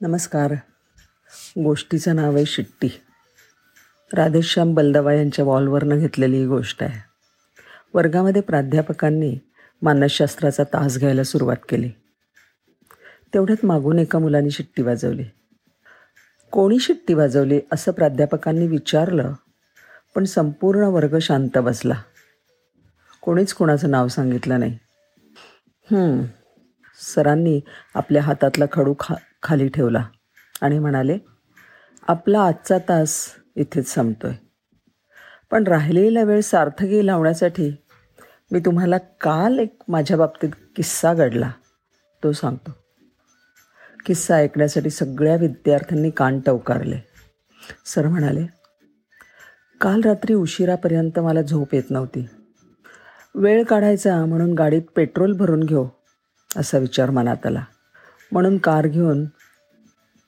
नमस्कार. गोष्टीचं नाव आहे शिट्टी. राधेश्याम बलदवा यांच्या वॉलवरनं घेतलेली ही गोष्ट आहे. वर्गामध्ये प्राध्यापकांनी मानसशास्त्राचा तास घ्यायला सुरुवात केली. तेवढ्यात मागून एका मुलाने शिट्टी वाजवली. कोणी शिट्टी वाजवली असं प्राध्यापकांनी विचारलं पण संपूर्ण वर्ग शांत बसला. कोणीच कोणाचं नाव सांगितलं नाही. सरांनी आपल्या हातातला खडू खा खाली ठेवला आणि म्हणाले आपला आजचा तास इथेच संपतोय. पण राहिलेला वेळ सार्थकी लावण्यासाठी मी तुम्हाला काल एक माझ्या बाबतीत किस्सा घडला तो सांगतो. किस्सा ऐकण्यासाठी सगळ्या विद्यार्थ्यांनी कान टवकारले. सर म्हणाले काल रात्री उशिरापर्यंत मला झोप येत नव्हती. वेळ काढायचा म्हणून गाडीत पेट्रोल भरून घेऊ असा विचार मनात आला. म्हणून कार घेऊन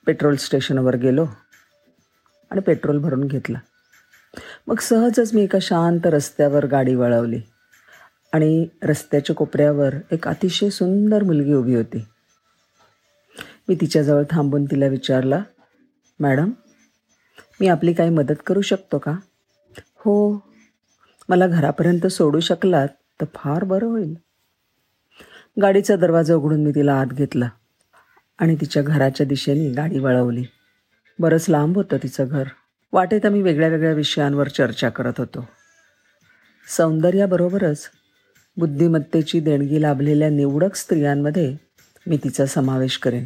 पेट्रोल स्टेशनवर गेलो आणि पेट्रोल भरून घेतलं. मग सहजच मी एका शांत रस्त्यावर गाडी वळवली आणि रस्त्याच्या कोपऱ्यावर एक अतिशय सुंदर मुलगी उभी होती. मी तिच्याजवळ थांबून तिला विचारलं मॅडम मी आपली काही मदत करू शकतो का? हो मला घरापर्यंत सोडू शकलात तर फार बरं होईल. गाडीचा दरवाजा उघडून मी तिला आत घेतला. आणि तिच्या घराच्या दिशेने गाडी वळवली. बरंच लांब होतं तिचं घर. वाटेत आम्ही वेगळ्या वेगळ्या विषयांवर चर्चा करत होतो. सौंदर्याबरोबरच बुद्धिमत्तेची देणगी लाभलेल्या निवडक स्त्रियांमध्ये मी तिचा समावेश करेन.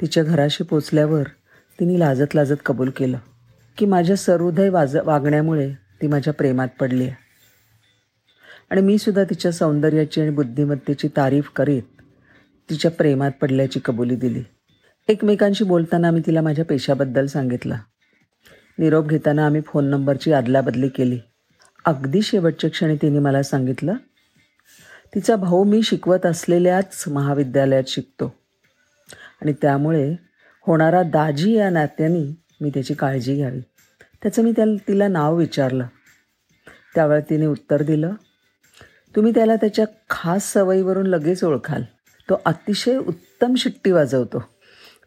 तिच्या घराशी पोचल्यावर तिने लाजत लाजत कबूल केलं की माझ्या सरुदय वाज वागण्यामुळे ती माझ्या प्रेमात पडली आहे आणि मी सुद्धा तिच्या सौंदर्याची आणि बुद्धिमत्तेची तारीफ करीत तिच्या प्रेमात पडल्याची कबुली दिली. एकमेकांशी बोलताना आम्ही तिला माझ्या पेशाबद्दल सांगितलं. निरोप घेताना आम्ही फोन नंबरची अदलाबदली केली. अगदी शेवटच्या क्षणी तिने मला सांगितलं तिचा भाऊ मी शिकवत असलेल्याच महाविद्यालयात शिकतो. आणि त्यामुळे होणारा दाजी या नात्याने मी त्याची काळजी घ्यावी. त्याचं मी त्याला तिला नाव विचारलं. त्यावेळी तिने उत्तर दिलं तुम्ही त्याला त्याच्या खास सवयीवरून लगेच ओळखाल. तो अतिशय उत्तम शिट्टी वाजवतो.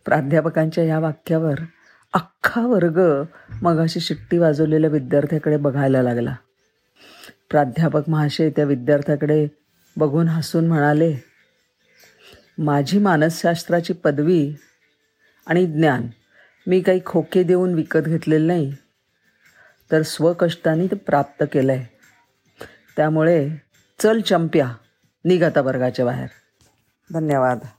प्राध्यापकांच्या या वाक्यावर अख्खा वर्ग मगाशी शिट्टी वाजवलेल्या विद्यार्थ्याकडे बघायला लागला. प्राध्यापक महाशय त्या विद्यार्थ्याकडे बघून हसून म्हणाले माझी मानसशास्त्राची पदवी आणि ज्ञान मी काही खोके देऊन विकत घेतलेलं नाही तर स्वकष्टाने ते प्राप्त केलं आहे त्यामुळे चल चंप्या निघाता वर्गाच्या बाहेर. धन्यवाद.